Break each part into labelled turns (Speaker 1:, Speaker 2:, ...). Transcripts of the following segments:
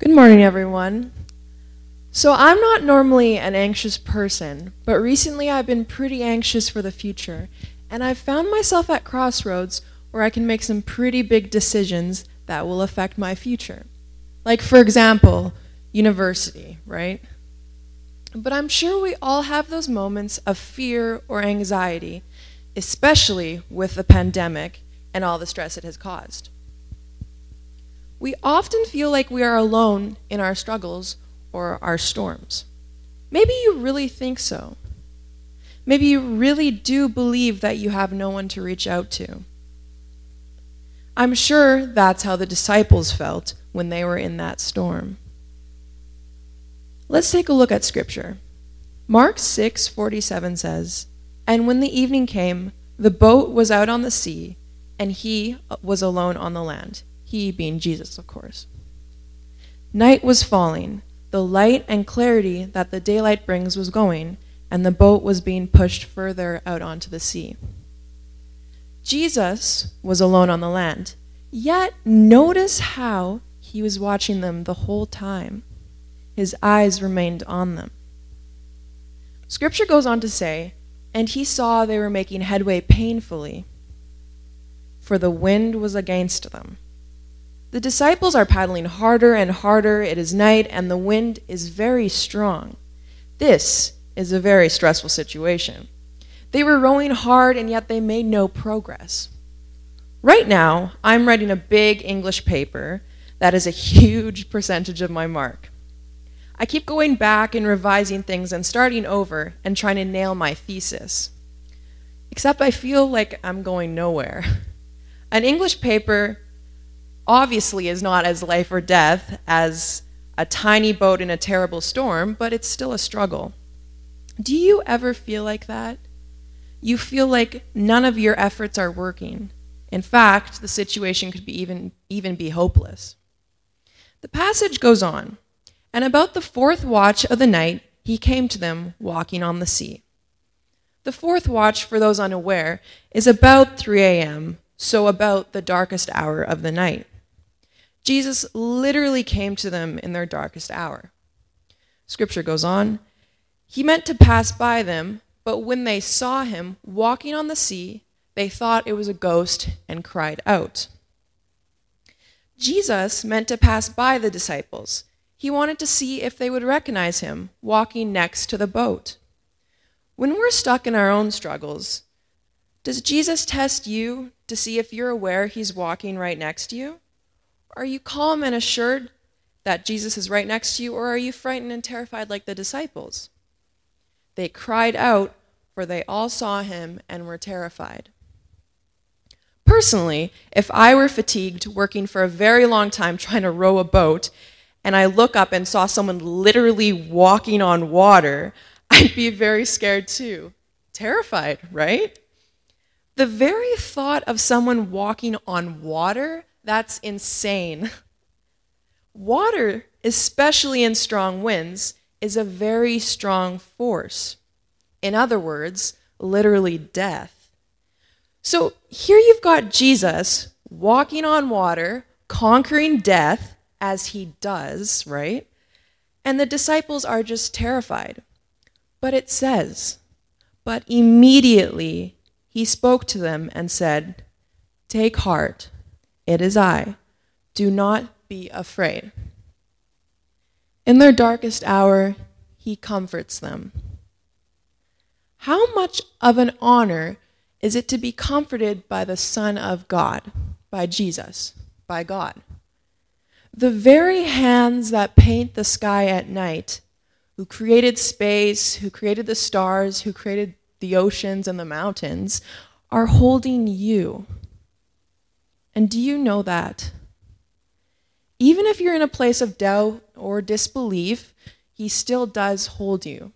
Speaker 1: Good morning, everyone. So, I'm not normally an anxious person, but recently I've been pretty anxious for the future, and I've found myself at crossroads where I can make some pretty big decisions that will affect my future. Like, for example, university, right? But I'm sure we all have those moments of fear or anxiety, especially with the pandemic and all the stress it has caused. We often feel like we are alone in our struggles or our storms. Maybe you really think so. Maybe you really do believe that you have no one to reach out to. I'm sure that's how the disciples felt when they were in that storm. Let's take a look at scripture. Mark 6:47 says, "And when the evening came, the boat was out on the sea, and he was alone on the land." He being Jesus, of course. Night was falling. The light and clarity that the daylight brings was going, and the boat was being pushed further out onto the sea. Jesus was alone on the land, yet notice how he was watching them the whole time. His eyes remained on them. Scripture goes on to say, And he saw they were making headway painfully, for the wind was against them. The disciples are paddling harder and harder. It is night, and the wind is very strong. This is a very stressful situation. They were rowing hard, and yet they made no progress. Right now, I'm writing a big English paper that is a huge percentage of my mark. I keep going back and revising things and starting over and trying to nail my thesis. Except I feel like I'm going nowhere. An English paper obviously is not as life or death as a tiny boat in a terrible storm, but it's still a struggle. Do you ever feel like that? You feel like none of your efforts are working. In fact, the situation could be even, even be hopeless. The passage goes on, and about the fourth watch of the night, he came to them walking on the sea. The fourth watch, for those unaware, is about 3 a.m., so about the darkest hour of the night. Jesus literally came to them in their darkest hour. Scripture goes on He meant to pass by them, but when they saw him walking on the sea, they thought it was a ghost and cried out. Jesus meant to pass by the disciples. He wanted to see if they would recognize him walking next to the boat. When we're stuck in our own struggles, does Jesus test you to see if you're aware he's walking right next to you? Are you calm and assured that Jesus is right next to you, or are you frightened and terrified like the disciples? They cried out, for they all saw him and were terrified. Personally, if I were fatigued working for a very long time trying to row a boat, and I look up and saw someone literally walking on water, I'd be very scared too. Terrified, right? The very thought of someone walking on water that's insane. Water, especially in strong winds, is a very strong force. In other words, literally death. So here you've got Jesus walking on water, conquering death as he does, right? And the disciples are just terrified. But it says, But immediately he spoke to them and said, Take heart. It is I. Do not be afraid. In their darkest hour, he comforts them. How much of an honor is it to be comforted by the Son of God, by Jesus, by God? The very hands that paint the sky at night, who created space, who created the stars, who created the oceans and the mountains, are holding you and do you know that? Even if you're in a place of doubt or disbelief, He still does hold you.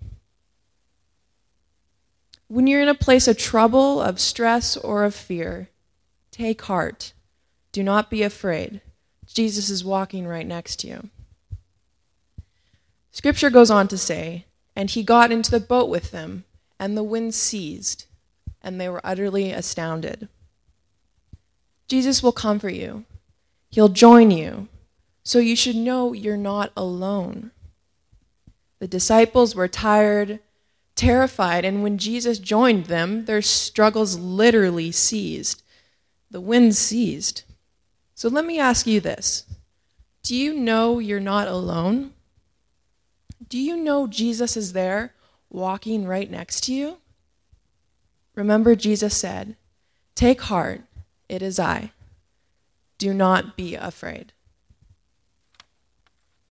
Speaker 1: When you're in a place of trouble, of stress, or of fear, take heart. Do not be afraid. Jesus is walking right next to you. Scripture goes on to say, And he got into the boat with them, and the wind ceased, and they were utterly astounded. Jesus will comfort you, He'll join you. So you should know you're not alone. The disciples were tired, terrified, and when Jesus joined them, their struggles literally ceased. The wind ceased. So let me ask you this Do you know you're not alone? Do you know Jesus is there walking right next to you? Remember, Jesus said, Take heart, it is I. Do not be afraid.